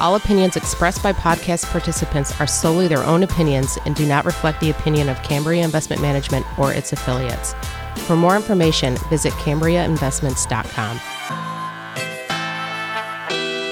All opinions expressed by podcast participants are solely their own opinions and do not reflect the opinion of Cambria Investment Management or its affiliates. For more information, visit CambriaInvestments.com.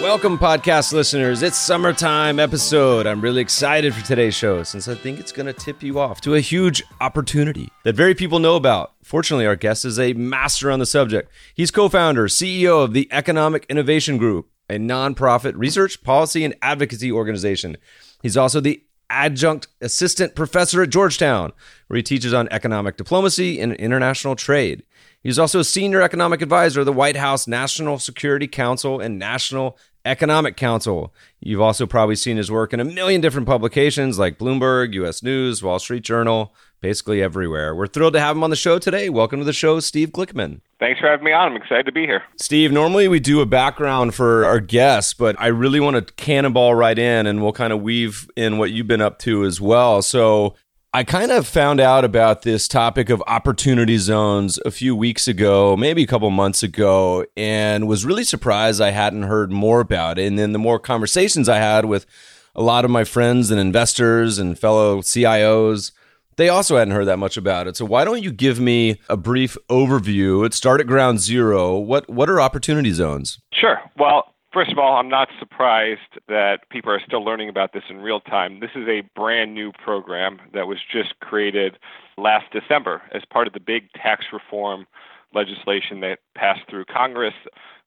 Welcome, podcast listeners. It's summertime episode. I'm really excited for today's show since I think it's going to tip you off to a huge opportunity that very people know about. Fortunately, our guest is a master on the subject. He's co founder, CEO of the Economic Innovation Group, a nonprofit research, policy, and advocacy organization. He's also the adjunct assistant professor at Georgetown, where he teaches on economic diplomacy and international trade. He's also a senior economic advisor of the White House National Security Council and National Economic Council. You've also probably seen his work in a million different publications like Bloomberg, US News, Wall Street Journal, basically everywhere. We're thrilled to have him on the show today. Welcome to the show, Steve Glickman. Thanks for having me on. I'm excited to be here. Steve, normally we do a background for our guests, but I really want to cannonball right in and we'll kind of weave in what you've been up to as well. So, I kind of found out about this topic of opportunity zones a few weeks ago, maybe a couple months ago, and was really surprised I hadn't heard more about it. And then the more conversations I had with a lot of my friends and investors and fellow CIOs, they also hadn't heard that much about it. So why don't you give me a brief overview? Let's start at ground zero. What what are opportunity zones? Sure. Well, First of all, I'm not surprised that people are still learning about this in real time. This is a brand new program that was just created last December as part of the big tax reform legislation that passed through Congress.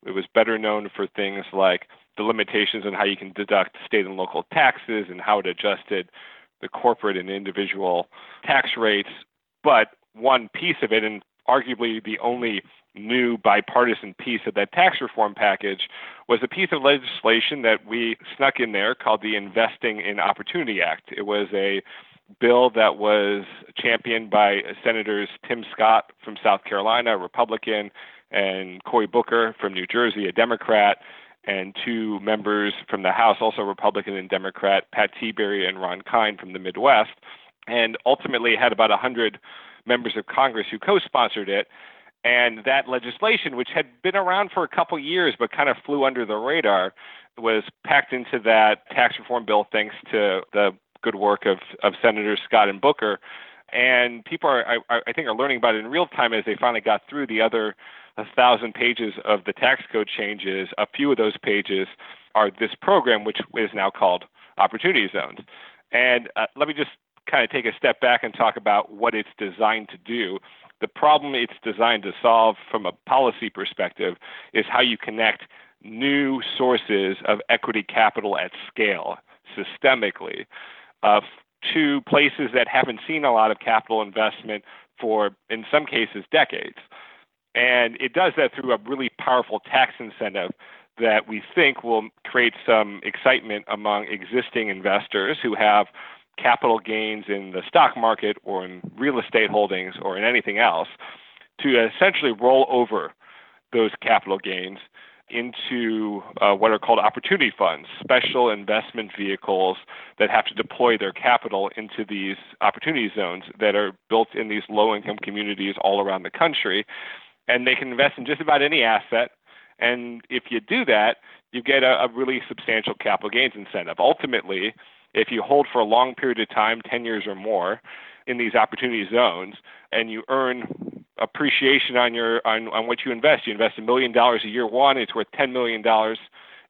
It was better known for things like the limitations on how you can deduct state and local taxes and how it adjusted the corporate and individual tax rates. But one piece of it, and arguably the only new bipartisan piece of that tax reform package was a piece of legislation that we snuck in there called the Investing in Opportunity Act. It was a bill that was championed by Senators Tim Scott from South Carolina, a Republican, and Cory Booker from New Jersey, a Democrat, and two members from the House, also Republican and Democrat, Pat Tiberi and Ron Kind from the Midwest, and ultimately had about 100 members of Congress who co sponsored it. And that legislation, which had been around for a couple years but kind of flew under the radar, was packed into that tax reform bill thanks to the good work of, of Senators Scott and Booker. And people are, I, I think, are learning about it in real time as they finally got through the other a thousand pages of the tax code changes. A few of those pages are this program, which is now called Opportunity Zones. And uh, let me just kind of take a step back and talk about what it's designed to do. The problem it's designed to solve from a policy perspective is how you connect new sources of equity capital at scale systemically uh, to places that haven't seen a lot of capital investment for, in some cases, decades. And it does that through a really powerful tax incentive that we think will create some excitement among existing investors who have capital gains in the stock market or in real estate holdings or in anything else to essentially roll over those capital gains into uh, what are called opportunity funds, special investment vehicles that have to deploy their capital into these opportunity zones that are built in these low income communities all around the country. And they can invest in just about any asset. And if you do that, you get a, a really substantial capital gains incentive. Ultimately, if you hold for a long period of time, 10 years or more, in these opportunity zones, and you earn appreciation on your on, on what you invest, you invest a million dollars a year one, it's worth $10 million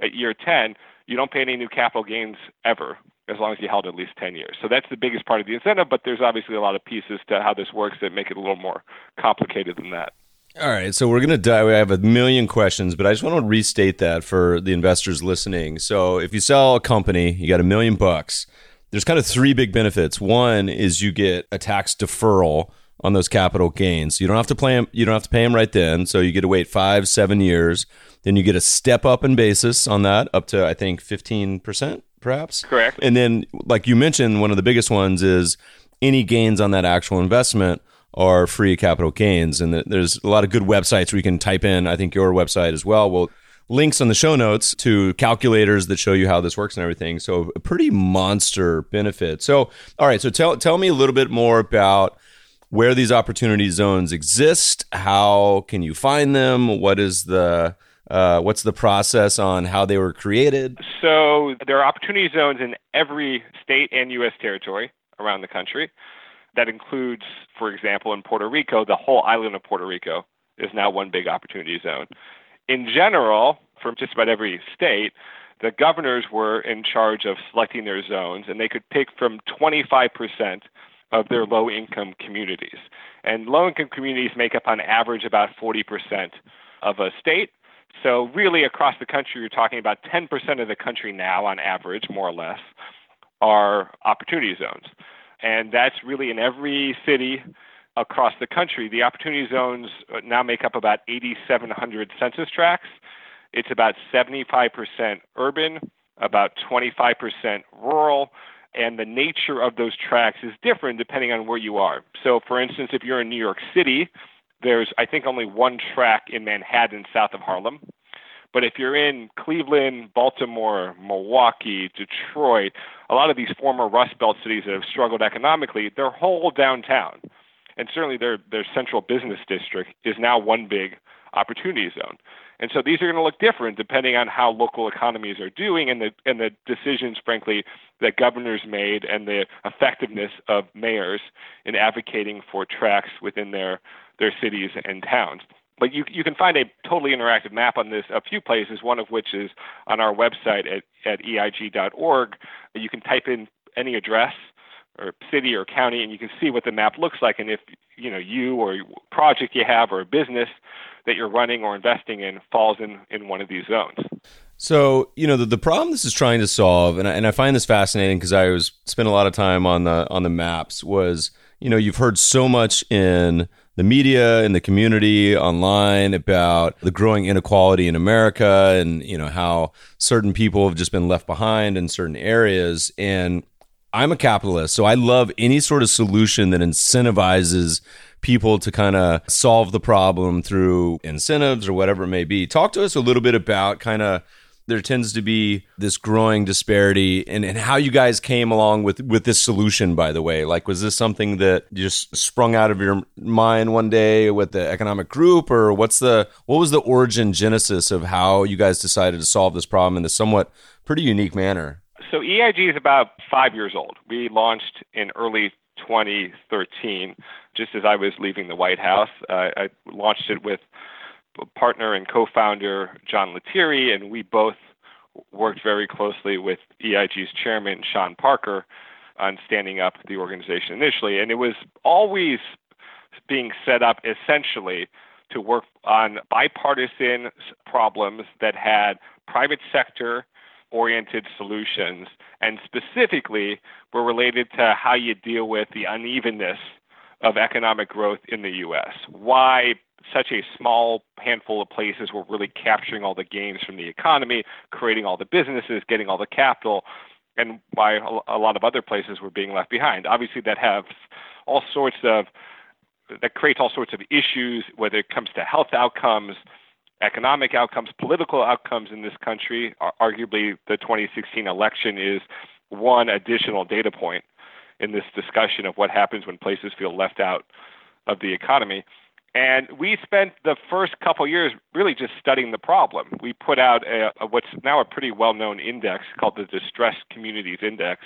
at year 10, you don't pay any new capital gains ever as long as you held at least 10 years. So that's the biggest part of the incentive, but there's obviously a lot of pieces to how this works that make it a little more complicated than that. All right, so we're going to dive. We have a million questions, but I just want to restate that for the investors listening. So, if you sell a company, you got a million bucks. There's kind of three big benefits. One is you get a tax deferral on those capital gains. You don't have to pay them. You don't have to pay them right then. So you get to wait five, seven years. Then you get a step up in basis on that, up to I think fifteen percent, perhaps. Correct. And then, like you mentioned, one of the biggest ones is any gains on that actual investment are free capital gains. And there's a lot of good websites where you can type in. I think your website as well. Well, links on the show notes to calculators that show you how this works and everything. So a pretty monster benefit. So all right, so tell tell me a little bit more about where these opportunity zones exist. How can you find them? What is the uh, what's the process on how they were created? So there are opportunity zones in every state and U.S. territory around the country. That includes, for example, in Puerto Rico, the whole island of Puerto Rico is now one big opportunity zone in general, for just about every state, the governors were in charge of selecting their zones, and they could pick from 25% of their low income communities. And low income communities make up on average about 40% of a state. So, really, across the country, you're talking about 10% of the country now, on average, more or less, are opportunity zones. And that's really in every city across the country. The opportunity zones uh, now make up about 8,700 census tracts. It's about 75% urban, about 25% rural, and the nature of those tracts is different depending on where you are. So, for instance, if you're in New York City, there's, I think, only one track in Manhattan south of Harlem. But if you're in Cleveland, Baltimore, Milwaukee, Detroit, a lot of these former Rust Belt cities that have struggled economically, they're whole downtown and certainly their their central business district is now one big opportunity zone. And so these are going to look different depending on how local economies are doing and the and the decisions, frankly, that governors made and the effectiveness of mayors in advocating for tracks within their their cities and towns. But you you can find a totally interactive map on this a few places. One of which is on our website at at eig.org. You can type in any address or city or county and you can see what the map looks like and if you know you or project you have or a business that you're running or investing in falls in in one of these zones so you know the, the problem this is trying to solve and I, and I find this fascinating because I was spent a lot of time on the on the maps was you know you've heard so much in the media and the community online about the growing inequality in America and you know how certain people have just been left behind in certain areas and I'm a capitalist, so I love any sort of solution that incentivizes people to kind of solve the problem through incentives or whatever it may be. Talk to us a little bit about kind of there tends to be this growing disparity and, and how you guys came along with with this solution by the way like was this something that just sprung out of your mind one day with the economic group or what's the what was the origin genesis of how you guys decided to solve this problem in a somewhat pretty unique manner so EIG is about five years old. We launched in early 2013, just as I was leaving the White House. Uh, I launched it with partner and co-founder John Lettieri, and we both worked very closely with EIG's chairman Sean Parker on standing up the organization initially. And it was always being set up essentially to work on bipartisan problems that had private sector oriented solutions and specifically were related to how you deal with the unevenness of economic growth in the US. Why such a small handful of places were really capturing all the gains from the economy, creating all the businesses, getting all the capital, and why a lot of other places were being left behind. Obviously, that has all sorts of that creates all sorts of issues, whether it comes to health outcomes, economic outcomes, political outcomes in this country. Arguably, the 2016 election is one additional data point in this discussion of what happens when places feel left out of the economy. And we spent the first couple years really just studying the problem. We put out a, a, what's now a pretty well known index called the Distressed Communities Index,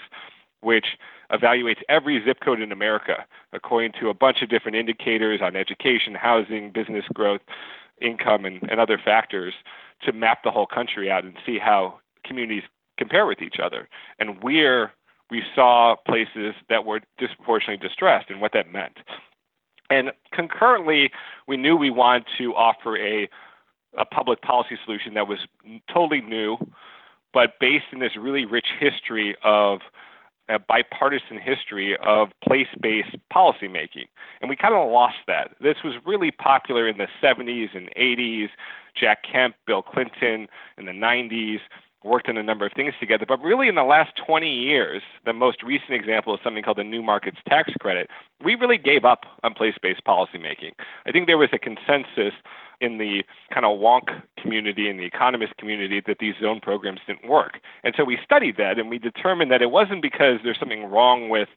which evaluates every zip code in America according to a bunch of different indicators on education, housing, business growth, income and, and other factors to map the whole country out and see how communities compare with each other and where we saw places that were disproportionately distressed and what that meant. And concurrently, we knew we wanted to offer a, a public policy solution that was totally new, but based in this really rich history of a bipartisan history of place based policymaking. And we kind of lost that. This was really popular in the 70s and 80s. Jack Kemp, Bill Clinton in the 90s worked on a number of things together. But really, in the last 20 years, the most recent example is something called the New Markets Tax Credit. We really gave up on place based policymaking. I think there was a consensus in the kind of wonk community and the economist community that these zone programs didn't work. And so we studied that and we determined that it wasn't because there's something wrong with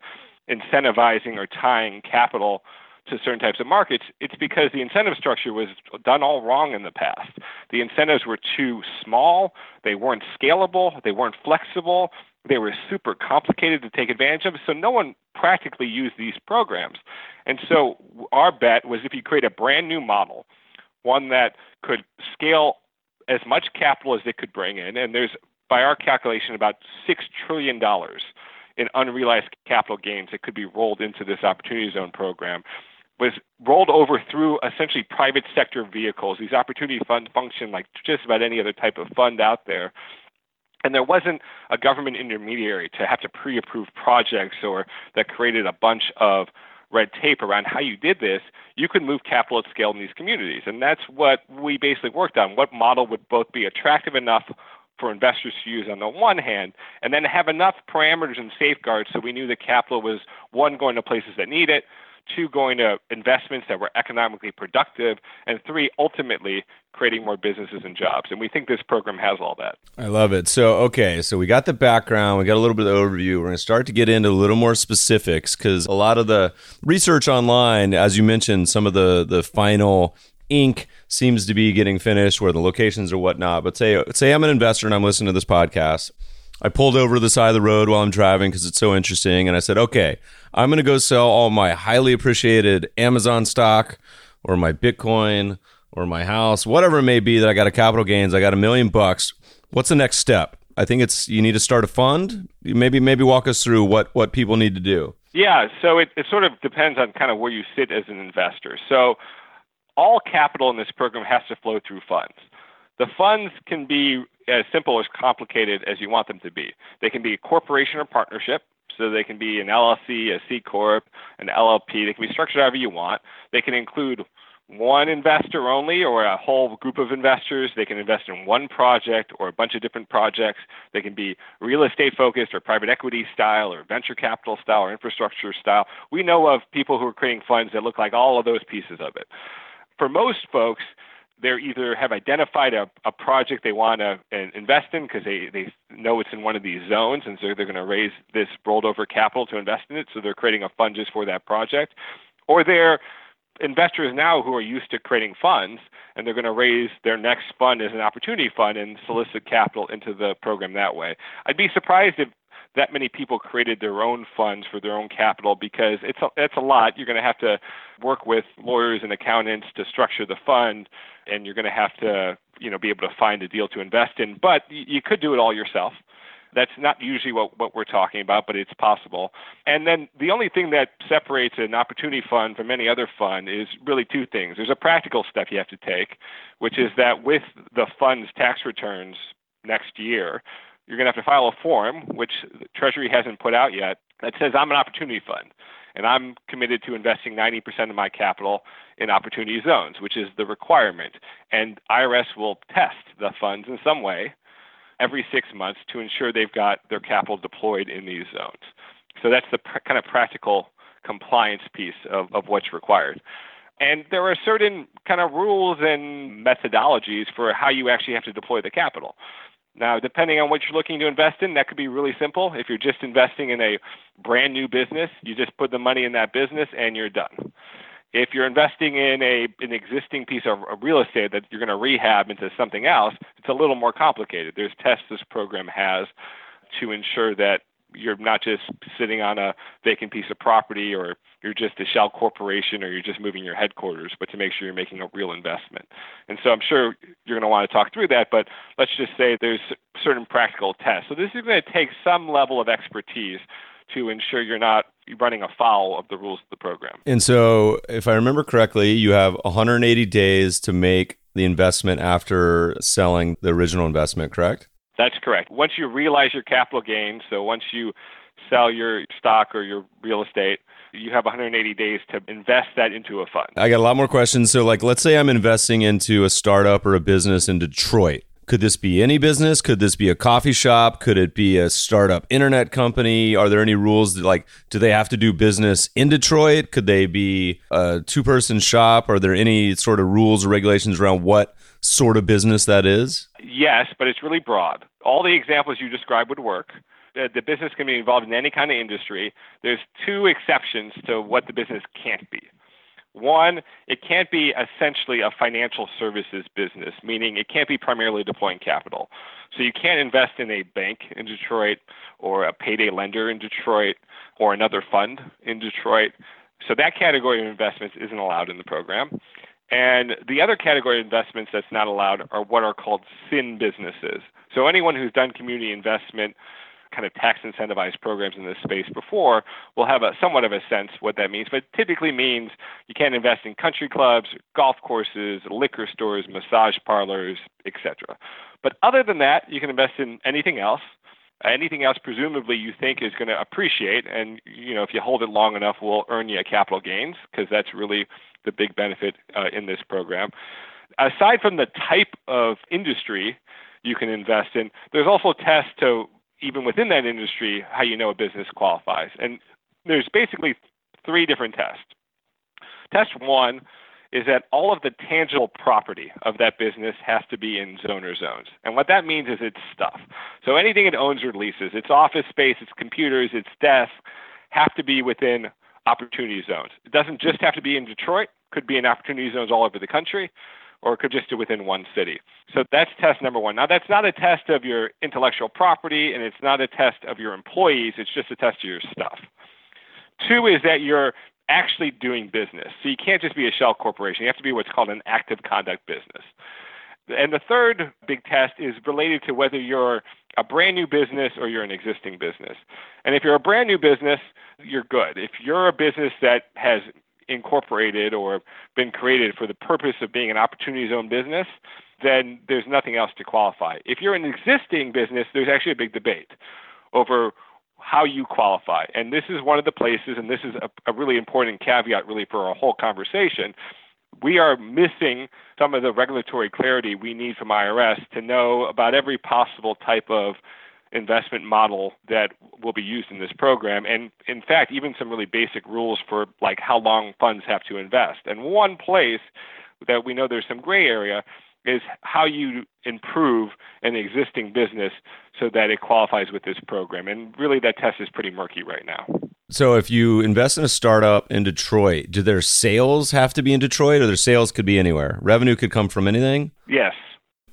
incentivizing or tying capital to certain types of markets, it's because the incentive structure was done all wrong in the past. The incentives were too small, they weren't scalable, they weren't flexible, they were super complicated to take advantage of, so no one practically used these programs. And so our bet was if you create a brand new model, one that could scale as much capital as it could bring in, and there's by our calculation about six trillion dollars in unrealized capital gains that could be rolled into this opportunity zone program was rolled over through essentially private sector vehicles. These opportunity funds function like just about any other type of fund out there. And there wasn't a government intermediary to have to pre approve projects or that created a bunch of red tape around how you did this. You could move capital at scale in these communities. And that's what we basically worked on. What model would both be attractive enough for investors to use on the one hand, and then have enough parameters and safeguards so we knew the capital was one going to places that need it, two, going to investments that were economically productive, and three, ultimately creating more businesses and jobs. And we think this program has all that. I love it. So, okay, so we got the background, we got a little bit of overview. We're going to start to get into a little more specifics because a lot of the research online, as you mentioned, some of the the final ink seems to be getting finished where the locations or whatnot. But say say I'm an investor and I'm listening to this podcast I pulled over to the side of the road while I'm driving because it's so interesting. And I said, okay, I'm going to go sell all my highly appreciated Amazon stock or my Bitcoin or my house, whatever it may be that I got a capital gains. I got a million bucks. What's the next step? I think it's you need to start a fund. Maybe maybe walk us through what what people need to do. Yeah, so it, it sort of depends on kind of where you sit as an investor. So all capital in this program has to flow through funds. The funds can be Uh, as simple or as complicated as you want them to be. They can be a corporation or partnership, so they can be an LLC, a C corp, an LLP. They can be structured however you want. They can include one investor only or a whole group of investors. They can invest in one project or a bunch of different projects. They can be real estate focused or private equity style or venture capital style or infrastructure style. We know of people who are creating funds that look like all of those pieces of it. For most folks, they either have identified a, a project they want to uh, invest in because they, they know it's in one of these zones, and so they're going to raise this rolled over capital to invest in it. So they're creating a fund just for that project, or they're investors now who are used to creating funds, and they're going to raise their next fund as an opportunity fund and solicit capital into the program that way. I'd be surprised if that many people created their own funds for their own capital because it's a, a lot. You're going to have to work with lawyers and accountants to structure the fund, and you're going to have to you know be able to find a deal to invest in. But you could do it all yourself. That's not usually what, what we're talking about, but it's possible. And then the only thing that separates an opportunity fund from any other fund is really two things. There's a practical step you have to take, which is that with the fund's tax returns next year, you're going to have to file a form, which Treasury hasn't put out yet, that says I'm an opportunity fund and I'm committed to investing 90% of my capital in opportunity zones, which is the requirement. And IRS will test the funds in some way every six months to ensure they've got their capital deployed in these zones. So that's the pr- kind of practical compliance piece of, of what's required. And there are certain kind of rules and methodologies for how you actually have to deploy the capital. Now, depending on what you're looking to invest in, that could be really simple. If you're just investing in a brand new business, you just put the money in that business and you're done. If you're investing in a an existing piece of, real estate that you're going to rehab into something else, it's a little more complicated. There's tests this program has to ensure that you're not just sitting on a vacant piece of property or you're just a shell corporation or you're just moving your headquarters, but to make sure you're making a real investment. And so I'm sure you're going to want to talk through that, but let's just say there's certain practical tests. So this is going to take some level of expertise to ensure you're not running afoul of the rules of the program. And so, if I remember correctly, you have 180 days to make the investment after selling the original investment, correct? That's correct. Once you realize your capital gains, so once you sell your stock or your real estate, you have 180 days to invest that into a fund. I got a lot more questions. So, like, let's say I'm investing into a startup or a business in Detroit. Could this be any business? Could this be a coffee shop? Could it be a startup internet company? Are there any rules that, like, do they have to do business in Detroit? Could they be a two person shop? Are there any sort of rules or regulations around what sort of business that is? Yes, but it's really broad. All the examples you described would work. The, the business can be involved in any kind of industry. There's two exceptions to what the business can't be. One, it can't be essentially a financial services business, meaning it can't be primarily deploying capital. So you can't invest in a bank in Detroit or a payday lender in Detroit or another fund in Detroit. So that category of investments isn't allowed in the program. And the other category of investments that's not allowed are what are called SIN businesses. So anyone who's done community investment kind of tax incentivized programs in this space before will have a somewhat of a sense what that means. But typically means you can't invest in country clubs, golf courses, liquor stores, massage parlors, etc. But other than that, you can invest in anything else. Anything else, presumably, you think is going to appreciate, and you know if you hold it long enough, will earn you capital gains because that's really the big benefit uh, in this program. Aside from the type of industry you can invest in, there's also tests to even within that industry, how you know a business qualifies. And there's basically three different tests. Test one is that all of the tangible property of that business has to be in zoner zones. And what that means is its stuff. So anything it owns or leases, its office space, its computers, its desks, have to be within opportunity zones. It doesn't just have to be in Detroit, could be in opportunity zones all over the country or could just do within one city. So that's test number one. Now, that's not a test of your intellectual property and it's not a test of your employees, it's just a test of your stuff. Two is that you're actually doing business. So you can't just be a shell corporation, you have to be what's called an active conduct business. And the third big test is related to whether you're a brand new business or you're an existing business. And if you're a brand new business, you're good. If you're a business that has incorporated or been created for the purpose of being an opportunity zone business, then there's nothing else to qualify. If you're an existing business, there's actually a big debate over how you qualify. And this is one of the places, and this is a, a really important caveat, really, for our whole conversation. We are missing some of the regulatory clarity we need from IRS to know about every possible type of investment model that will be used in this program and in fact even some really basic rules for like how long funds have to invest and one place that we know there's some gray area is how you improve an existing business so that it qualifies with this program and really that test is pretty murky right now so if you invest in a startup in Detroit, do their sales have to be in Detroit or their sales could be anywhere? Revenue could come from anything? Yes.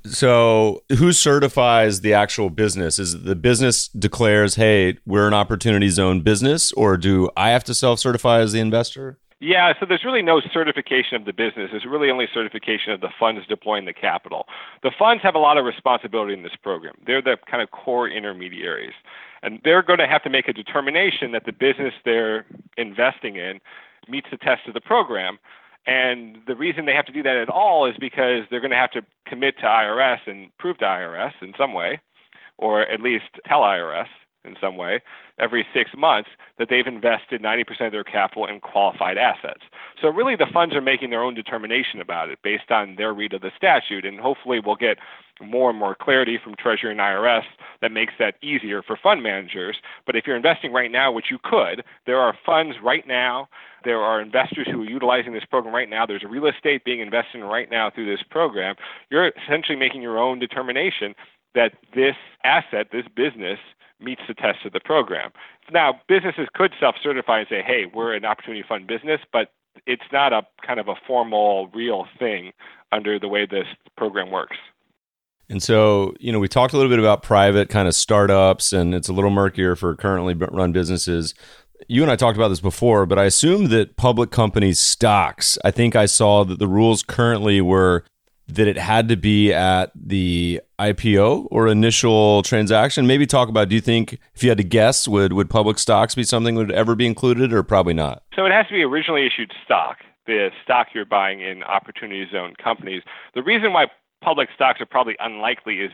So, who certifies the actual business? Is the business declares, "Hey, we're an opportunity zone business," or do I have to self-certify as the investor? Yeah, so there's really no certification of the business. It's really only certification of the funds deploying the capital. The funds have a lot of responsibility in this program. They're the kind of core intermediaries. And they're going to have to make a determination that the business they're investing in meets the test of the program. And the reason they have to do that at all is because they're going to have to commit to IRS and prove to IRS in some way, or at least tell IRS in some way every six months that they've invested 90% of their capital in qualified assets. So really the funds are making their own determination about it based on their read of the statute and hopefully we'll get more and more clarity from Treasury and IRS that makes that easier for fund managers. But if you're investing right now, which you could, there are funds right now, there are investors who are utilizing this program right now, there's real estate being invested in right now through this program. You're essentially making your own determination that this asset, this business, meets the test of the program. Now, businesses could self certify and say, hey, we're an opportunity fund business, but it's not a kind of a formal, real thing under the way this program works. And so, you know, we talked a little bit about private kind of startups, and it's a little murkier for currently run businesses. You and I talked about this before, but I assume that public companies' stocks, I think I saw that the rules currently were that it had to be at the IPO or initial transaction. Maybe talk about do you think if you had to guess would would public stocks be something that would ever be included or probably not? So it has to be originally issued stock, the stock you're buying in opportunity zone companies. The reason why public stocks are probably unlikely is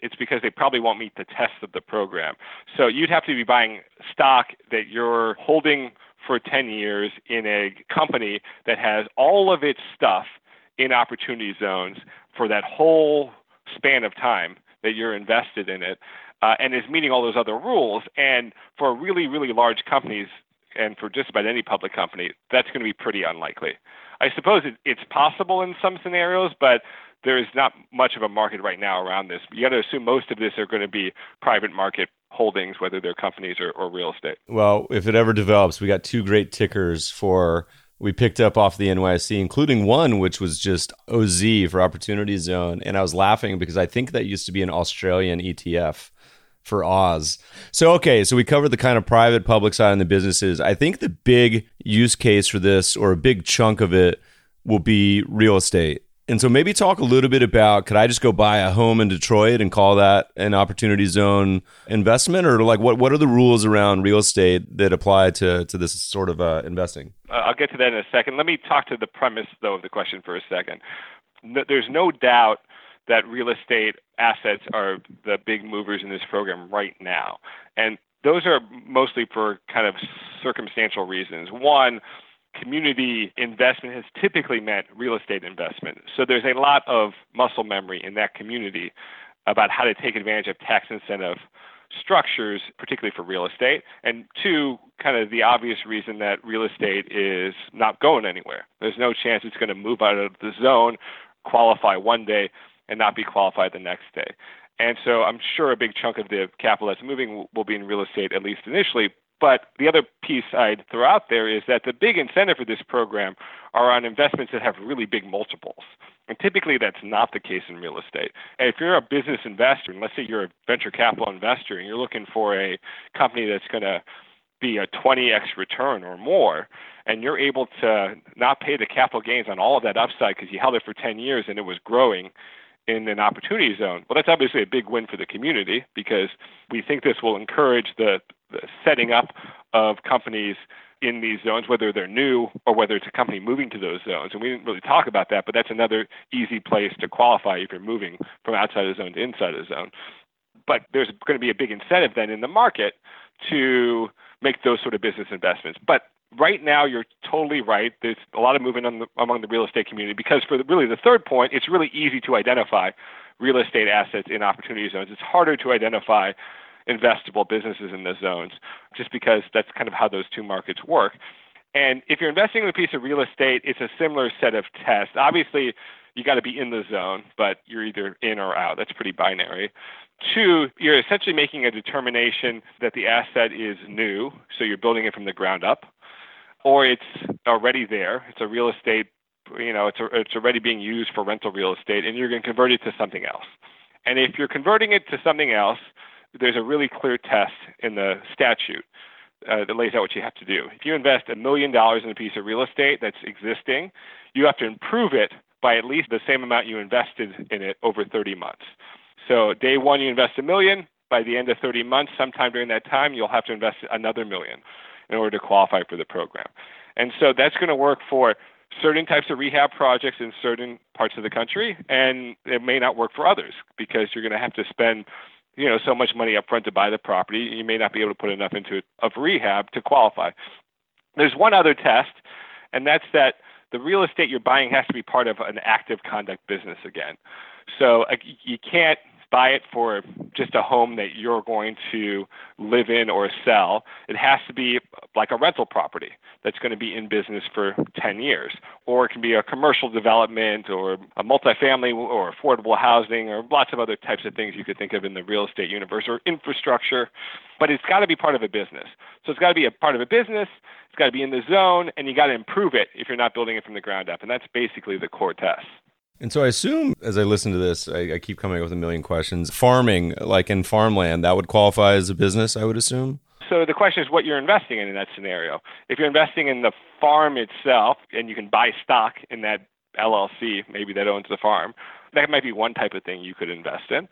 it's because they probably won't meet the test of the program. So you'd have to be buying stock that you're holding for 10 years in a company that has all of its stuff in opportunity zones for that whole span of time that you're invested in it uh, and is meeting all those other rules. And for really, really large companies, and for just about any public company, that's going to be pretty unlikely. I suppose it, it's possible in some scenarios, but there is not much of a market right now around this. You got to assume most of this are going to be private market holdings, whether they're companies or, or real estate. Well, if it ever develops, we got two great tickers for we picked up off the NYSE, including one which was just OZ for Opportunity Zone, and I was laughing because I think that used to be an Australian ETF for Oz. So okay, so we covered the kind of private public side and the businesses. I think the big use case for this or a big chunk of it will be real estate. And so maybe talk a little bit about could I just go buy a home in Detroit and call that an opportunity zone investment or like what what are the rules around real estate that apply to to this sort of uh, investing? Uh, I'll get to that in a second. Let me talk to the premise though of the question for a second. No, there's no doubt that real estate assets are the big movers in this program right now. And those are mostly for kind of circumstantial reasons. One, community investment has typically meant real estate investment. So there's a lot of muscle memory in that community about how to take advantage of tax incentive structures, particularly for real estate. And two, kind of the obvious reason that real estate is not going anywhere. There's no chance it's going to move out of the zone, qualify one day, and not be qualified the next day. And so I'm sure a big chunk of the capital that's moving will be in real estate, at least initially. But the other piece I'd throw out there is that the big incentive for this program are on investments that have really big multiples. And typically that's not the case in real estate. And if you're a business investor, and let's say you're a venture capital investor and you're looking for a company that's going to be a 20x return or more, and you're able to not pay the capital gains on all of that upside because you held it for 10 years and it was growing in an opportunity zone. Well, that's obviously a big win for the community because we think this will encourage the, the setting up of companies in these zones, whether they're new or whether it's a company moving to those zones. And we didn't really talk about that, but that's another easy place to qualify if you're moving from outside of the zone to inside of the zone. But there's going to be a big incentive then in the market to make those sort of business investments. But right now you're totally right. There's a lot of movement the, among the real estate community because for the, really the third point, it's really easy to identify real estate assets in opportunity zones. It's harder to identify investable businesses in those zones just because that's kind of how those two markets work. And if you're investing in a piece of real estate, it's a similar set of tests. Obviously, you got to be in the zone, but you're either in or out. That's pretty binary. Two, you're essentially making a determination that the asset is new, so you're building it from the ground up or it's already there. It's a real estate, you know, it's a, it's already being used for rental real estate, and you're going to convert it to something else. And if you're converting it to something else, there's a really clear test in the statute uh, that lays out what you have to do. If you invest a million dollars in a piece of real estate that's existing, you have to improve it by at least the same amount you invested in it over 30 months. So day one you invest a million. By the end of 30 months, sometime during that time, you'll have to invest another million in order to qualify for the program. And so that's going to work for certain types of rehab projects in certain parts of the country, and it may not work for others because you're going to have to spend you know so much money up front to buy the property you may not be able to put enough into it of rehab to qualify. There's one other test and that's that the real estate you're buying has to be part of an active conduct business again. So uh, you can't buy it for just a home that you're going to live in or sell. It has to be like a rental property that's going to be in business for 10 years. Or it can be a commercial development or a multifamily or affordable housing or lots of other types of things you could think of in the real estate universe or infrastructure. But it's got to be part of a business. So it's got to be a part of a business. It's got to be in the zone, and you got to improve it if you're not building it from the ground up. And that's basically the core test. And so I assume as I listen to this, I, I, keep coming up with a million questions. Farming, like in farmland, that would qualify as a business, I would assume? So the question is what you're investing in in that scenario. If you're investing in the farm itself and you can buy stock in that LLC, maybe that owns the farm, that might be one type of thing you could invest in.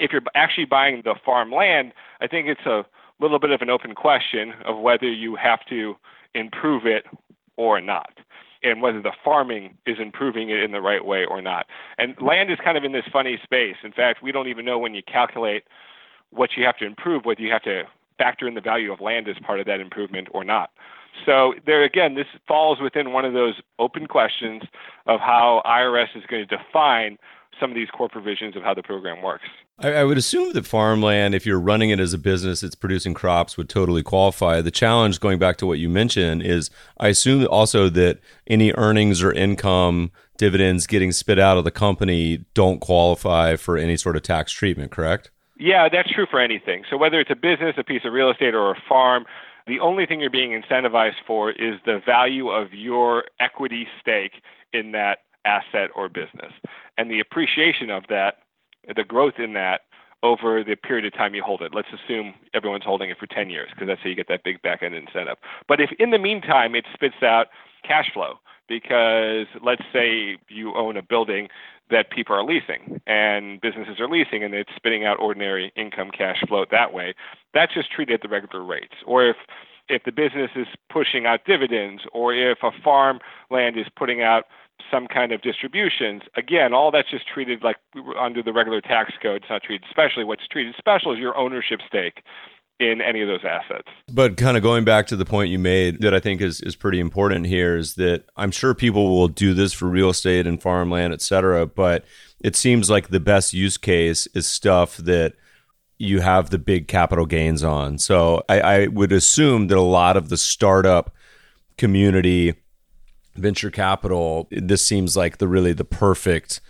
If you're actually buying the farm land, I think it's a little bit of an open question of whether you have to improve it or not and whether the farming is improving it in the right way or not. And land is kind of in this funny space. In fact, we don't even know when you calculate what you have to improve, whether you have to factor in the value of land as part of that improvement or not. So there again, this falls within one of those open questions of how IRS is going to define some of these core provisions of how the program works. I, I, would assume that farmland, if you're running it as a business it's producing crops, would totally qualify. The challenge, going back to what you mentioned, is I assume also that any earnings or income dividends getting spit out of the company don't qualify for any sort of tax treatment, correct? Yeah, that's true for anything. So whether it's a business, a piece of real estate, or a farm, the only thing you're being incentivized for is the value of your equity stake in that asset or business and the appreciation of that, the growth in that over the period of time you hold it. Let's assume everyone's holding it for 10 years because that's how you get that big back end incentive. But if in the meantime it spits out cash flow, because let's say you own a building that people are leasing and businesses are leasing and it's spitting out ordinary income cash flow that way, that's just treated at the regular rates. Or if if the business is pushing out dividends or if a farm land is putting out some kind of distributions. Again, all that's just treated like under the regular tax code. It's not treated specially. What's treated special is your ownership stake in any of those assets. But kind of going back to the point you made that I think is, is pretty important here is that I'm sure people will do this for real estate and farmland, et cetera, but it seems like the best use case is stuff that you have the big capital gains on. So I, I would assume that a lot of the startup community venture capital, this seems like the really the perfect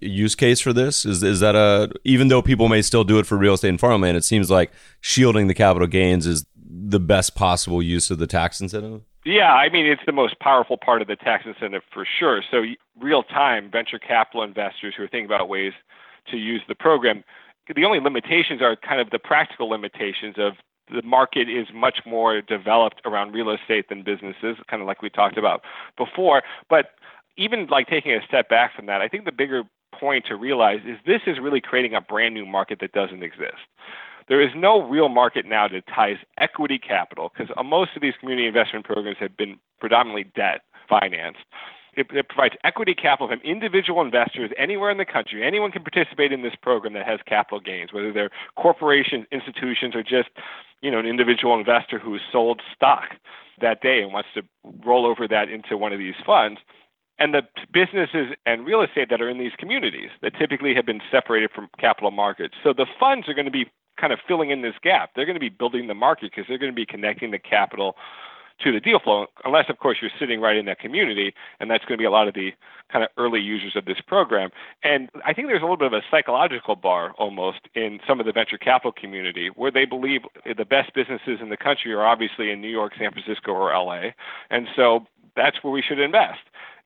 use case for this? Is is that a even though people may still do it for real estate and farmland, it seems like shielding the capital gains is the best possible use of the tax incentive? Yeah, I mean it's the most powerful part of the tax incentive for sure. So real time venture capital investors who are thinking about ways to use the program, the only limitations are kind of the practical limitations of the market is much more developed around real estate than businesses, kind of like we talked about before. But even like taking a step back from that, I think the bigger point to realize is this is really creating a brand new market that doesn't exist. There is no real market now that ties equity capital because most of these community investment programs have been predominantly debt financed. It, provides equity capital from individual investors anywhere in the country. Anyone can participate in this program that has capital gains, whether they're corporations, institutions, or just you know, an individual investor who sold stock that day and wants to roll over that into one of these funds. And the businesses and real estate that are in these communities that typically have been separated from capital markets. So the funds are going to be kind of filling in this gap. They're going to be building the market because they're going to be connecting the capital to the deal flow, unless, of course, you're sitting right in that community, and that's going to be a lot of the kind of early users of this program. And I think there's a little bit of a psychological bar almost in some of the venture capital community where they believe the best businesses in the country are obviously in New York, San Francisco, or LA. And so that's where we should invest.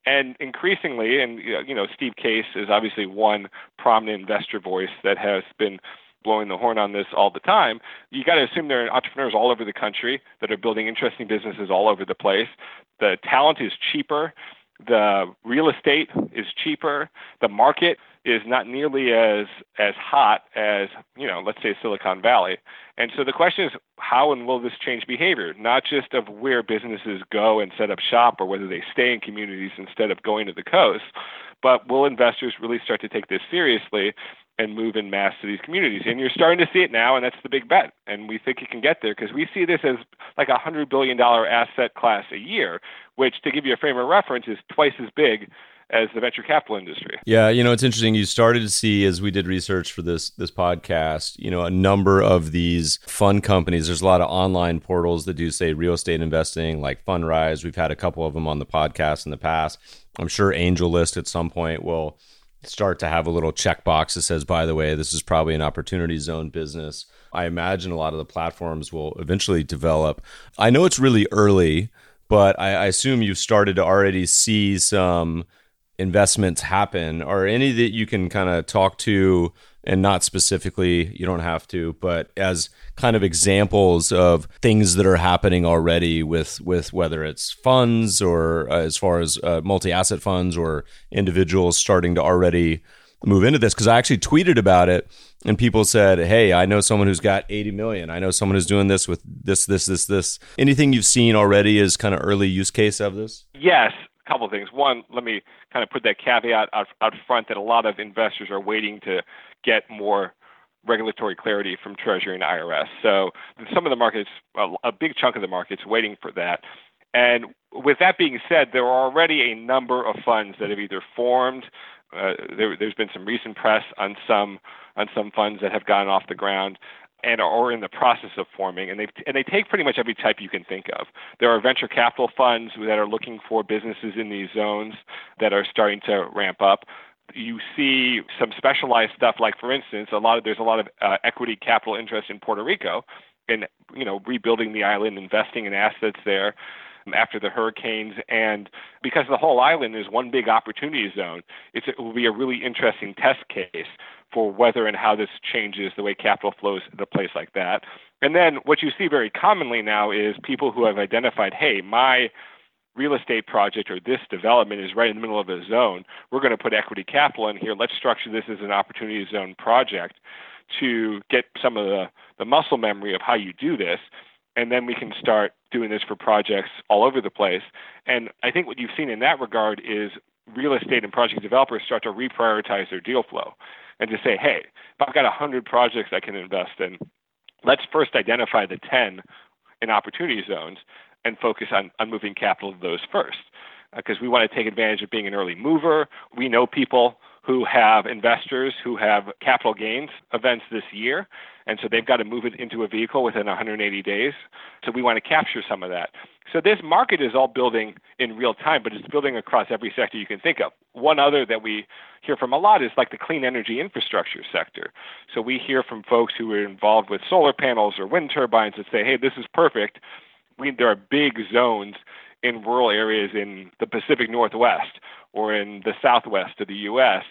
And increasingly, and you know, Steve Case is obviously one prominent investor voice that has been blowing the horn on this all the time. You got to assume there are entrepreneurs all over the country that are building interesting businesses all over the place. The talent is cheaper. The real estate is cheaper. The market is not nearly as as hot as you know, let's say Silicon Valley. And so the question is, how and will this change behavior? Not just of where businesses go and set up shop, or whether they stay in communities instead of going to the coast, but will investors really start to take this seriously and move in mass to these communities. And you're starting to see it now, and that's the big bet. And we think it can get there because we see this as like a $100 billion asset class a year, which, to give you a frame of reference, is twice as big as the venture capital industry. Yeah, you know, it's interesting. You started to see as we did research for this this podcast, you know, a number of these fund companies. There's a lot of online portals that do say real estate investing, like Fundrise. We've had a couple of them on the podcast in the past. I'm sure AngelList at some point will start to have a little checkbox that says, by the way, this is probably an opportunity zone business. I imagine a lot of the platforms will eventually develop. I know it's really early, but I, I assume you've started to already see some investments happen. Are any that you can kind of talk to and not specifically, you don't have to, but as kind of examples of things that are happening already with with whether it's funds or uh, as far as uh, multi-asset funds or individuals starting to already move into this because I actually tweeted about it and people said, "Hey, I know someone who's got 80 million. I know someone who's doing this with this this this this." Anything you've seen already is kind of early use case of this? Yes. a couple of things. One, let me kind of put that caveat out, out front that a lot of investors are waiting to get more regulatory clarity from Treasury and IRS. So some of the markets, a big chunk of the market's waiting for that. And with that being said, there are already a number of funds that have either formed. Uh, there, has been some recent press on some on some funds that have gotten off the ground and are in the process of forming, and they and they take pretty much every type you can think of. There are venture capital funds that are looking for businesses in these zones that are starting to ramp up. You see some specialized stuff, like for instance, a lot of there's a lot of uh, equity capital interest in Puerto Rico, in you know rebuilding the island, investing in assets there after the hurricanes. And because the whole island is one big opportunity zone, it will be a really interesting test case for whether and how this changes the way capital flows in a place like that. And then what you see very commonly now is people who have identified, hey, my real estate project or this development is right in the middle of a zone. We're going to put equity capital in here. Let's structure this as an opportunity zone project to get some of the, the muscle memory of how you do this and then we can start doing this for projects all over the place. And I think what you've seen in that regard is real estate and project developers start to reprioritize their deal flow and to say, hey, if I've got 100 projects I can invest in, let's first identify the 10 in opportunity zones and focus on, on moving capital to those first. Because uh, we want to take advantage of being an early mover. We know people who have investors who have capital gains events this year. And so they've got to move it into a vehicle within 180 days. So we want to capture some of that. So this market is all building in real time, but it's building across every sector you can think of. One other that we hear from a lot is like the clean energy infrastructure sector. So we hear from folks who are involved with solar panels or wind turbines that say, hey, this is perfect. We, there are big zones in rural areas in the Pacific Northwest or in the southwest of the U.S.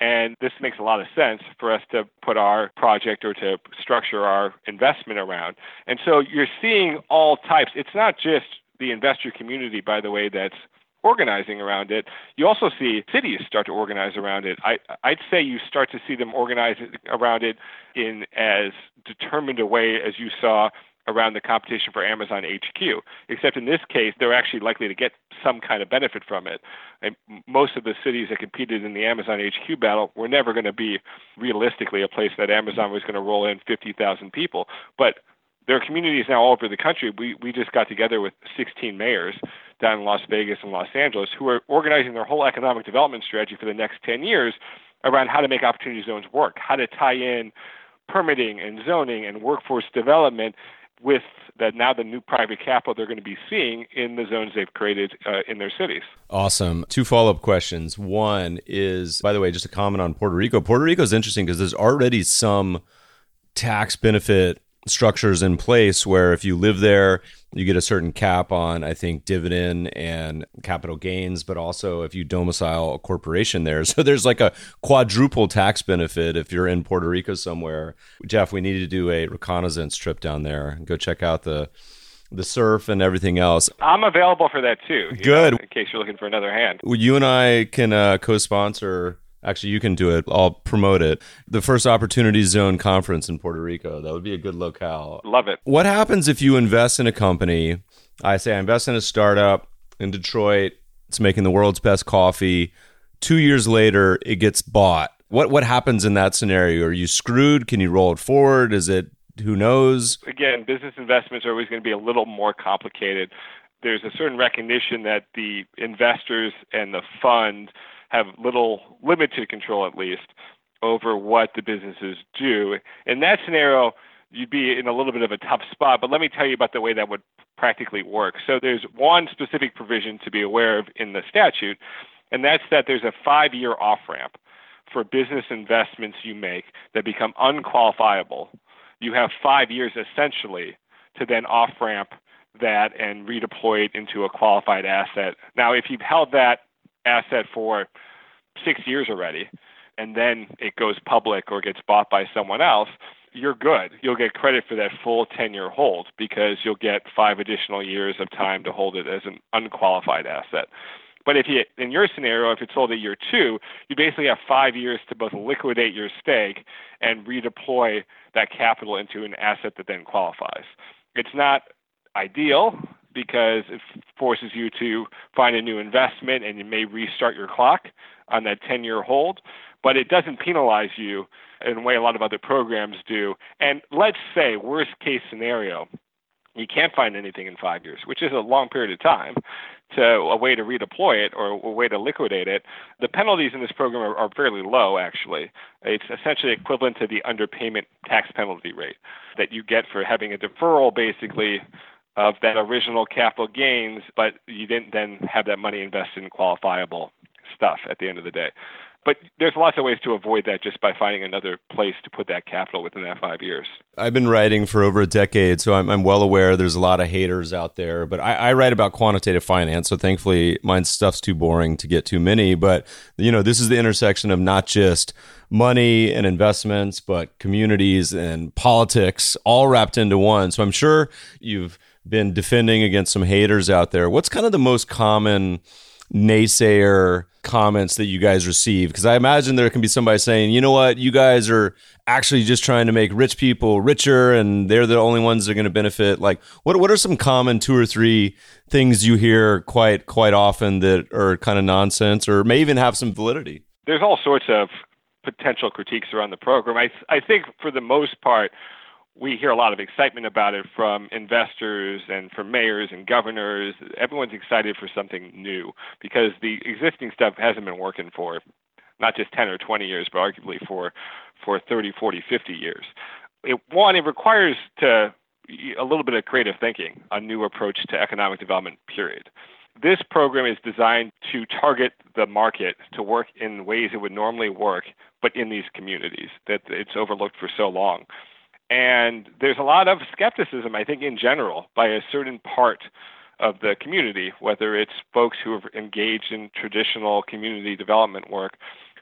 And this makes a lot of sense for us to put our project or to structure our investment around. And so you're seeing all types. It's not just the investor community, by the way, that's organizing around it. You also see cities start to organize around it. I, I'd say you start to see them organize around it in as determined a way as you saw around the competition for Amazon HQ. Except in this case, they're actually likely to get some kind of benefit from it. And most of the cities that competed in the Amazon HQ battle were never going to be realistically a place that Amazon was going to roll in 50,000 people. But there are communities now all over the country. We, we just got together with 16 mayors down in Las Vegas and Los Angeles who are organizing their whole economic development strategy for the next 10 years around how to make opportunity zones work, how to tie in permitting and zoning and workforce development with that now the new private capital they're going to be seeing in the zones they've created uh, in their cities. Awesome. Two follow up questions. One is, by the way, just a comment on Puerto Rico. Puerto Rico is interesting because there's already some tax benefit structures in place where if you live there, you get a certain cap on, I think, dividend and capital gains, but also if you domicile a corporation there. So there's like a quadruple tax benefit if you're in Puerto Rico somewhere. Jeff, we need to do a reconnaissance trip down there and go check out the the surf and everything else. I'm available for that too. Good. Know, in case you're looking for another hand. Well, you and I can uh, co-sponsor Actually, you can do it. I'll promote it. The first Opportunity Zone conference in Puerto Rico. That would be a good locale. Love it. What happens if you invest in a company? I say I invest in a startup in Detroit. It's making the world's best coffee. Two years later, it gets bought. What what happens in that scenario? Are you screwed? Can you roll it forward? Is it who knows? Again, business investments are always going to be a little more complicated. There's a certain recognition that the investors and the fund have little limited control, at least, over what the businesses do. In that scenario, you'd be in a little bit of a tough spot. But let me tell you about the way that would practically work. So there's one specific provision to be aware of in the statute, and that's that there's a five year off ramp for business investments you make that become unqualifiable. You have five years essentially to then off ramp that and redeploy it into a qualified asset. Now, if you've held that asset for six years already, and then it goes public or gets bought by someone else, you're good. You'll get credit for that full 10 year hold because you'll get five additional years of time to hold it as an unqualified asset. But if you, in your scenario, if it's sold at year two, you basically have five years to both liquidate your stake and redeploy that capital into an asset that then qualifies. It's not ideal because it forces you to find a new investment and you may restart your clock on that 10 year hold, but it doesn't penalize you in a way a lot of other programs do. And let's say, worst case scenario, you can't find anything in five years, which is a long period of time, to a way to redeploy it or a way to liquidate it. The penalties in this program are, are fairly low, actually. It's essentially equivalent to the underpayment tax penalty rate that you get for having a deferral, basically, of that original capital gains, but you didn't then have that money invested in qualifiable stuff at the end of the day. But there's lots of ways to avoid that just by finding another place to put that capital within that five years. I've been writing for over a decade, so I'm, I'm well aware there's a lot of haters out there. But I, I, write about quantitative finance, so thankfully my stuff's too boring to get too many. But you know, this is the intersection of not just money and investments, but communities and politics all wrapped into one. So I'm sure you've been defending against some haters out there. What's kind of the most common naysayer comments that you guys receive? Because I imagine there can be somebody saying, you know what, you guys are actually just trying to make rich people richer and they're the only ones that are going to benefit. Like, what, what are some common two or three things you hear quite, quite often that are kind of nonsense or may even have some validity? There's all sorts of potential critiques around the program. I, I think for the most part, we hear a lot of excitement about it from investors and from mayors and governors. Everyone's excited for something new because the existing stuff hasn't been working for not just 10 or 20 years, but arguably for for 30, 40, 50 years. It, one, it requires to a little bit of creative thinking, a new approach to economic development. Period. This program is designed to target the market to work in ways it would normally work, but in these communities that it's overlooked for so long. And there's a lot of skepticism, I think, in general, by a certain part of the community, whether it's folks who have engaged in traditional community development work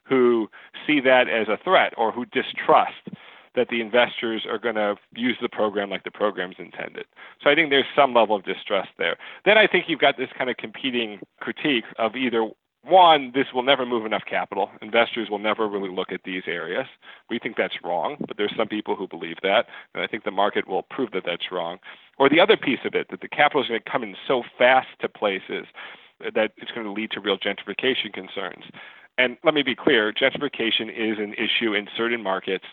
who see that as a threat or who distrust that the investors are going to use the program like the program's intended. So I think there's some level of distrust there. Then I think you've got this kind of competing critique of either one, this will never move enough capital. Investors will never really look at these areas. We think that's wrong, but there's some people who believe that, and I think the market will prove that that's wrong. Or the other piece of it, that the capital is going to come in so fast to places that it's going to lead to real gentrification concerns. And let me be clear gentrification is an issue in certain markets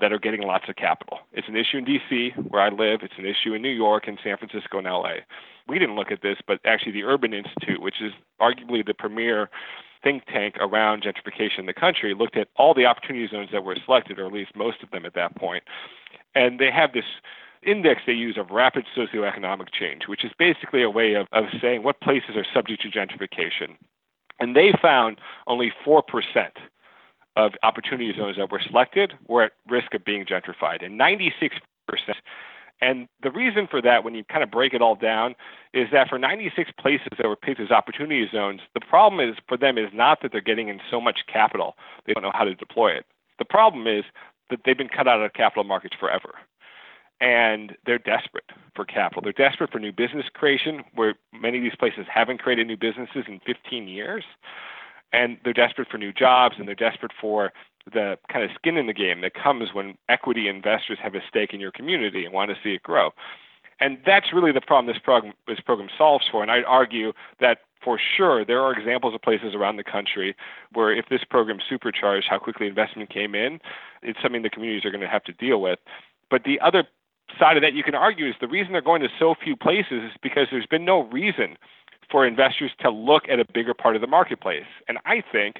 that are getting lots of capital. It's an issue in DC, where I live, it's an issue in New York and San Francisco and LA. We didn't look at this, but actually, the Urban Institute, which is arguably the premier think tank around gentrification in the country, looked at all the opportunity zones that were selected, or at least most of them at that point. And they have this index they use of rapid socioeconomic change, which is basically a way of, of saying what places are subject to gentrification. And they found only 4% of opportunity zones that were selected were at risk of being gentrified, and 96%. And the reason for that, when you kind of break it all down, is that for 96 places that were picked as opportunity zones, the problem is for them is not that they're getting in so much capital, they don't know how to deploy it. The problem is that they've been cut out of capital markets forever and they're desperate for capital. They're desperate for new business creation, where many of these places haven't created new businesses in 15 years. And they're desperate for new jobs, and they're desperate for the kind of skin in the game that comes when equity investors have a stake in your community and want to see it grow. And that's really the problem this program, this program solves for. And I'd argue that for sure there are examples of places around the country where if this program supercharged how quickly investment came in, it's something the communities are going to have to deal with. But the other side of that you can argue is the reason they're going to so few places is because there's been no reason for investors to look at a bigger part of the marketplace. And I think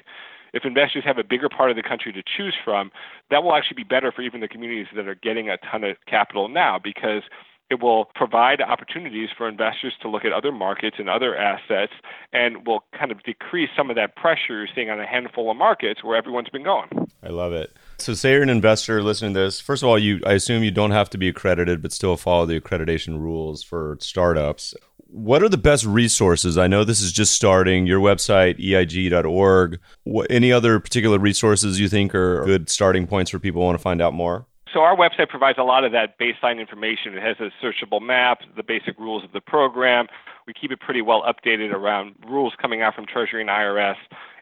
if investors have a bigger part of the country to choose from, that will actually be better for even the communities that are getting a ton of capital now because it will provide opportunities for investors to look at other markets and other assets and will kind of decrease some of that pressure you're seeing on a handful of markets where everyone's been going. I love it. So, say you're an investor listening to this. First of all, you I assume you don't have to be accredited, but still follow the accreditation rules for startups. What are the best resources? I know this is just starting. Your website, eig.org. What, any other particular resources you think are good starting points for people who want to find out more? So our website provides a lot of that baseline information. It has a searchable map, the basic rules of the program. We keep it pretty well updated around rules coming out from Treasury and IRS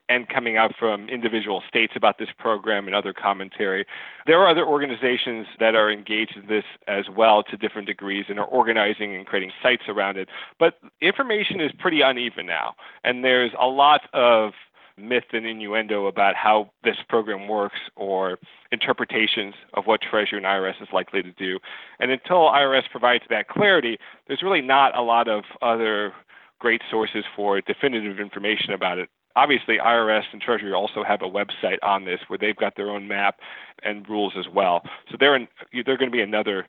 and coming out from individual states about this program and other commentary. There are other organizations that are engaged in this as well to different degrees and are organizing and creating sites around it. But information is pretty uneven now, and there's a lot of myth and innuendo about how this program works or interpretations of what Treasury and IRS is likely to do. And until IRS provides that clarity, there's really not a lot of other great sources for definitive information about it. Obviously, IRS and Treasury also have a website on this where they've got their own map and rules as well. So they're in, they're going to be another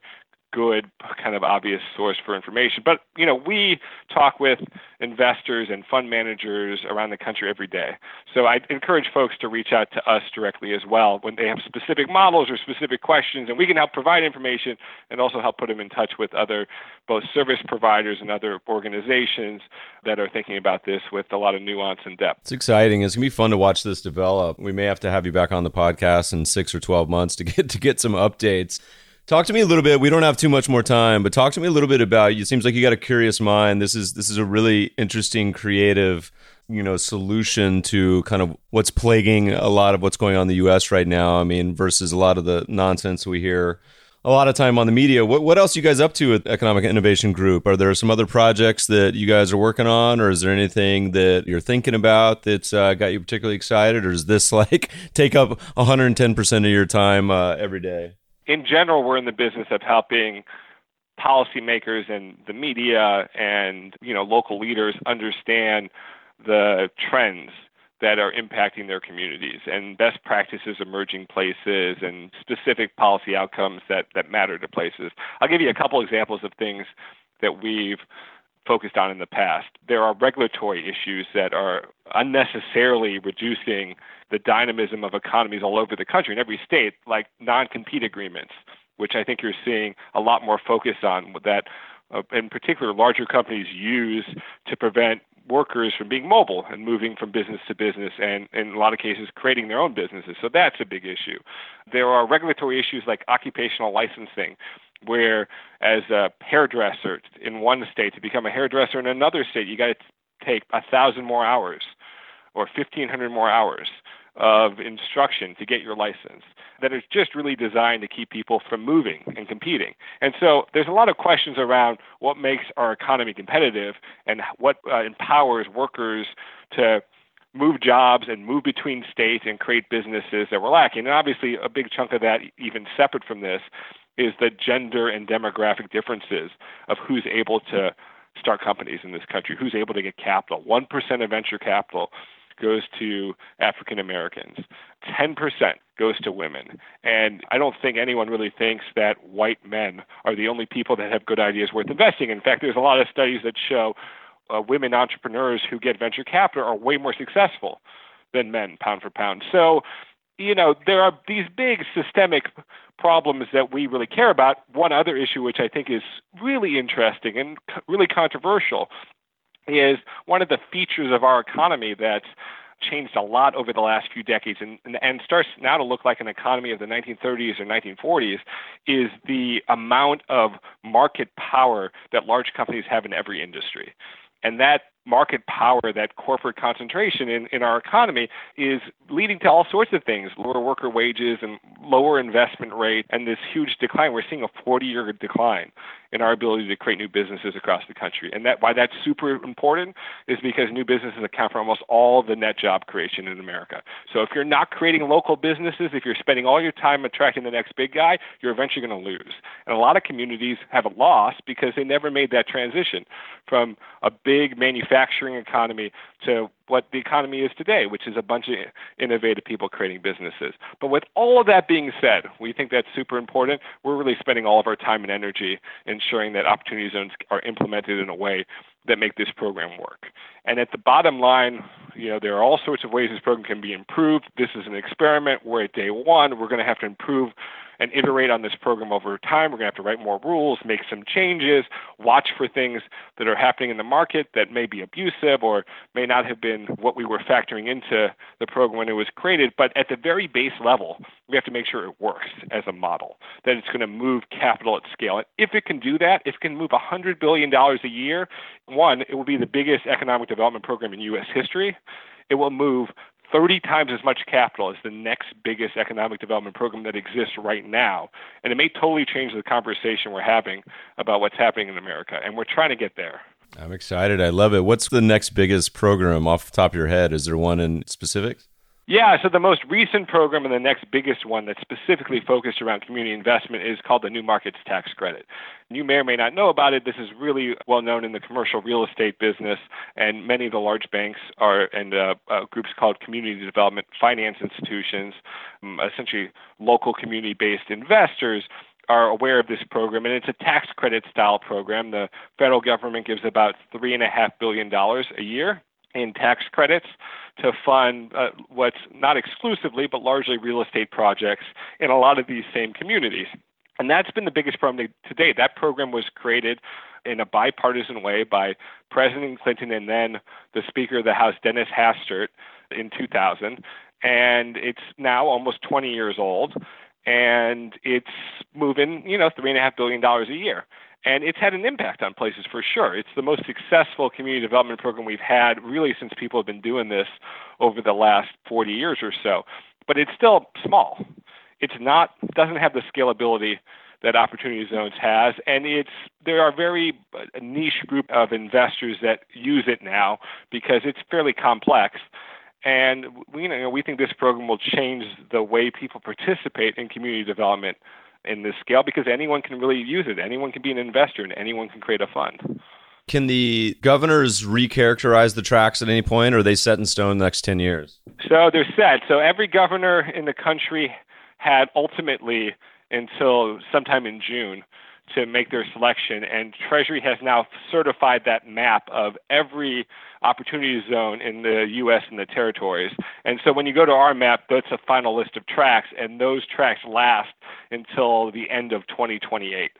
good kind of obvious source for information. But you know, we talk with investors and fund managers around the country every day. So I encourage folks to reach out to us directly as well when they have specific models or specific questions, and we can help provide information and also help put them in touch with other both service providers and other organizations that are thinking about this with a lot of nuance and depth. It's exciting. It's gonna be fun to watch this develop. We may have to have you back on the podcast in six or twelve months to get to get some updates. Talk to me a little bit. We don't have too much more time, but talk to me a little bit about. It seems like you got a curious mind. This is this is a really interesting, creative, you know, solution to kind of what's plaguing a lot of what's going on in the U.S. right now. I mean, versus a lot of the nonsense we hear a lot of time on the media. What what else you guys up to at Economic Innovation Group? Are there some other projects that you guys are working on, or is there anything that you're thinking about that's uh, got you particularly excited, or is this like take up 110 percent of your time uh, every day? In general, we're in the business of helping policymakers and the media and you know local leaders understand the trends that are impacting their communities and best practices emerging places and specific policy outcomes that, that matter to places. I'll give you a couple examples of things that we've focused on in the past. There are regulatory issues that are unnecessarily reducing the dynamism of economies all over the country in every state, like non compete agreements, which I think you're seeing a lot more focus on that. Uh, in particular, larger companies use to prevent workers from being mobile and moving from business to business and in a lot of cases creating their own businesses. So that's a big issue. There are regulatory issues like occupational licensing where as a hairdresser in one state to become a hairdresser in another state you got to take a thousand more hours or 1500 more hours of instruction to get your license that is just really designed to keep people from moving and competing. And so there's a lot of questions around what makes our economy competitive and what uh, empowers workers to move jobs and move between states and create businesses that we're lacking. And obviously, a big chunk of that, even separate from this, is the gender and demographic differences of who's able to start companies in this country, who's able to get capital. 1% of venture capital goes to African Americans. 10% goes to women. And I don't think anyone really thinks that white men are the only people that have good ideas worth investing. In fact, there's a lot of studies that show uh, women entrepreneurs who get venture capital are way more successful than men, pound for pound. So, you know, there are these big systemic problems that we really care about. One other issue, which I think is really interesting and really controversial, is one of the features of our economy that's changed a lot over the last few decades and, and, and, starts now to look like an economy of the 1930s or 1940s is the amount of market power that large companies have in every industry. And that market power, that corporate concentration in, in our economy is leading to all sorts of things lower worker wages and lower investment rate and this huge decline. We're seeing a 40 year decline in our ability to create new businesses across the country. And that why that's super important is because new businesses account for almost all the net job creation in America. So if you're not creating local businesses, if you're spending all your time attracting the next big guy, you're eventually going to lose. And a lot of communities have a loss because they never made that transition from a big manufacturing economy to what the economy is today, which is a bunch of innovative people creating businesses. But with all of that being said, we think that's super important. We're really spending all of our time and energy ensuring that opportunity zones are implemented in a way that make this program work. And at the bottom line, you know, there are all sorts of ways this program can be improved. This is an experiment. We're at day one. We're going to have to improve and iterate on this program over time. We're going to have to write more rules, make some changes, watch for things that are happening in the market that may be abusive or may not have been what we were factoring into the program when it was created. But at the very base level, we have to make sure it works as a model, that it's going to move capital at scale. And if it can do that, if it can move $100 billion a year, one, it will be the biggest economic development program in U.S. history. It will move 30 times as much capital as the next biggest economic development program that exists right now. And it may totally change the conversation we're having about what's happening in America. And we're trying to get there. I'm excited. I love it. What's the next biggest program off the top of your head? Is there one in specific? Yeah, so the most recent program and the next biggest one that's specifically focused around community investment is called the New Markets Tax Credit. You may or may not know about it. This is really well known in the commercial real estate business, and many of the large banks are and uh, uh, groups called community development finance institutions, um, essentially local community based investors are aware of this program, and it's a tax credit style program. The federal government gives about $3.5 billion a year in tax credits to fund uh, what's not exclusively but largely real estate projects in a lot of these same communities. And that's been the biggest problem to date. That program was created in a bipartisan way by President Clinton and then the Speaker of the House, Dennis Hastert, in 2000. And it's now almost 20 years old, and it's moving, you know, $3.5 billion a year. And it's had an impact on places for sure. It's the most successful community development program we've had really since people have been doing this over the last 40 years or so. But it's still small. It's not doesn't have the scalability that Opportunity Zones has, and it's there are very a niche group of investors that use it now because it's fairly complex. And we you know we think this program will change the way people participate in community development in this scale because anyone can really use it. Anyone can be an investor and anyone can create a fund. Can the governors recharacterize the tracts at any point, or are they set in stone the next 10 years? So they're set. So every governor in the country had ultimately until sometime in June to make their selection. And Treasury has now certified that map of every opportunity zone in the U.S. and the territories. And so when you go to our map, that's a final list of tracts, and those tracts last until the end of 2028.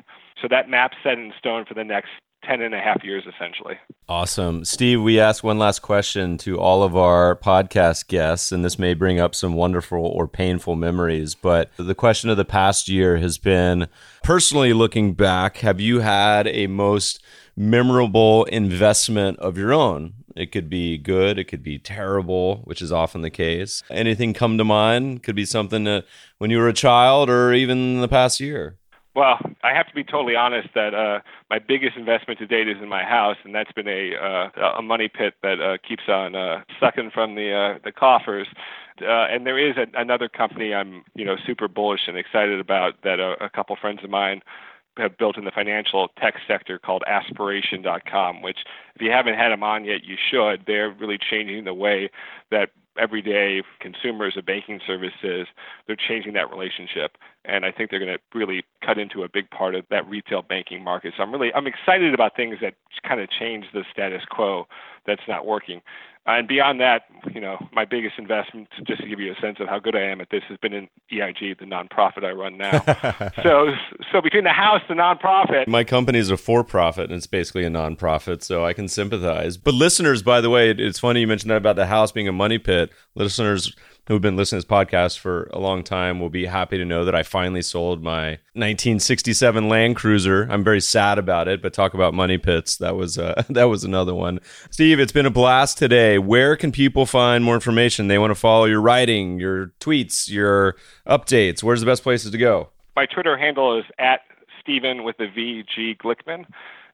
So that map's set in stone for the next 10 and a half years essentially. Awesome. Steve, we asked one last question to all of our podcast guests, and this may bring up some wonderful or painful memories. But the question of the past year has been personally looking back, have you had a most memorable investment of your own? It could be good, it could be terrible, which is often the case. Anything come to mind? Could be something that when you were a child or even the past year. Well, I have to be totally honest that uh, my biggest investment to date is in my house, and that's been a uh, a money pit that uh, keeps on uh, sucking from the uh, the coffers. Uh, and there is a, another company I'm you know super bullish and excited about that a, a couple friends of mine have built in the financial tech sector called aspiration.com, which if you haven't had them on yet, you should. They're really changing the way that everyday consumers of banking services, they're changing that relationship. And I think they're going to really cut into a big part of that retail banking market. So I'm really I'm excited about things that kind of change the status quo that's not working. And beyond that, you know, my biggest investment, just to give you a sense of how good I am at this, has been in EIG, the nonprofit I run now. so, so between the house, and the nonprofit, my company is a for-profit, and it's basically a nonprofit, so I can sympathize. But listeners, by the way, it's funny you mentioned that about the house being a money pit. Listeners who've been listening to this podcast for a long time will be happy to know that I finally sold my 1967 Land Cruiser. I'm very sad about it, but talk about money pits. That was uh, that was another one. Steve, it's been a blast today. Where can people find more information? They want to follow your writing, your tweets, your updates. Where's the best places to go? My Twitter handle is at Steven with the V G Glickman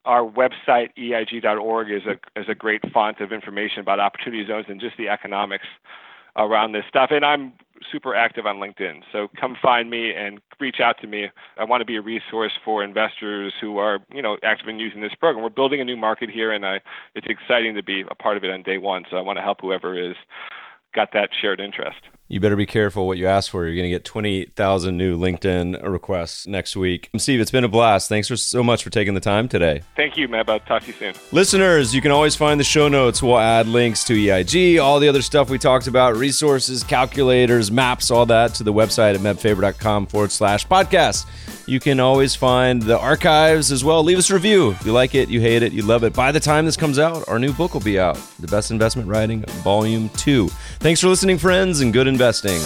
our website eig.org is a is a great font of information about opportunity zones and just the economics around this stuff. And I'm super active on LinkedIn. So come find me and reach out to me. I want to be a resource for investors who are, you know, active in using this program. We're building a new market here, and I, it's exciting to be a part of it on day one. So I want to help whoever is got that shared interest you better be careful what you ask for. You're going to get 20,000 new LinkedIn requests next week. Steve, it's been a blast. Thanks for so much for taking the time today. Thank you, Meb. I'll talk to you soon. Listeners, you can always find the show notes. We'll add links to EIG, all the other stuff we talked about, resources, calculators, maps, all that to the website at mebfaber.com forward slash podcast. You can always find the archives as well. Leave us a review. If you like it, you hate it, you love it. By the time this comes out, our new book will be out The Best Investment Writing, Volume 2. Thanks for listening, friends, and good investing.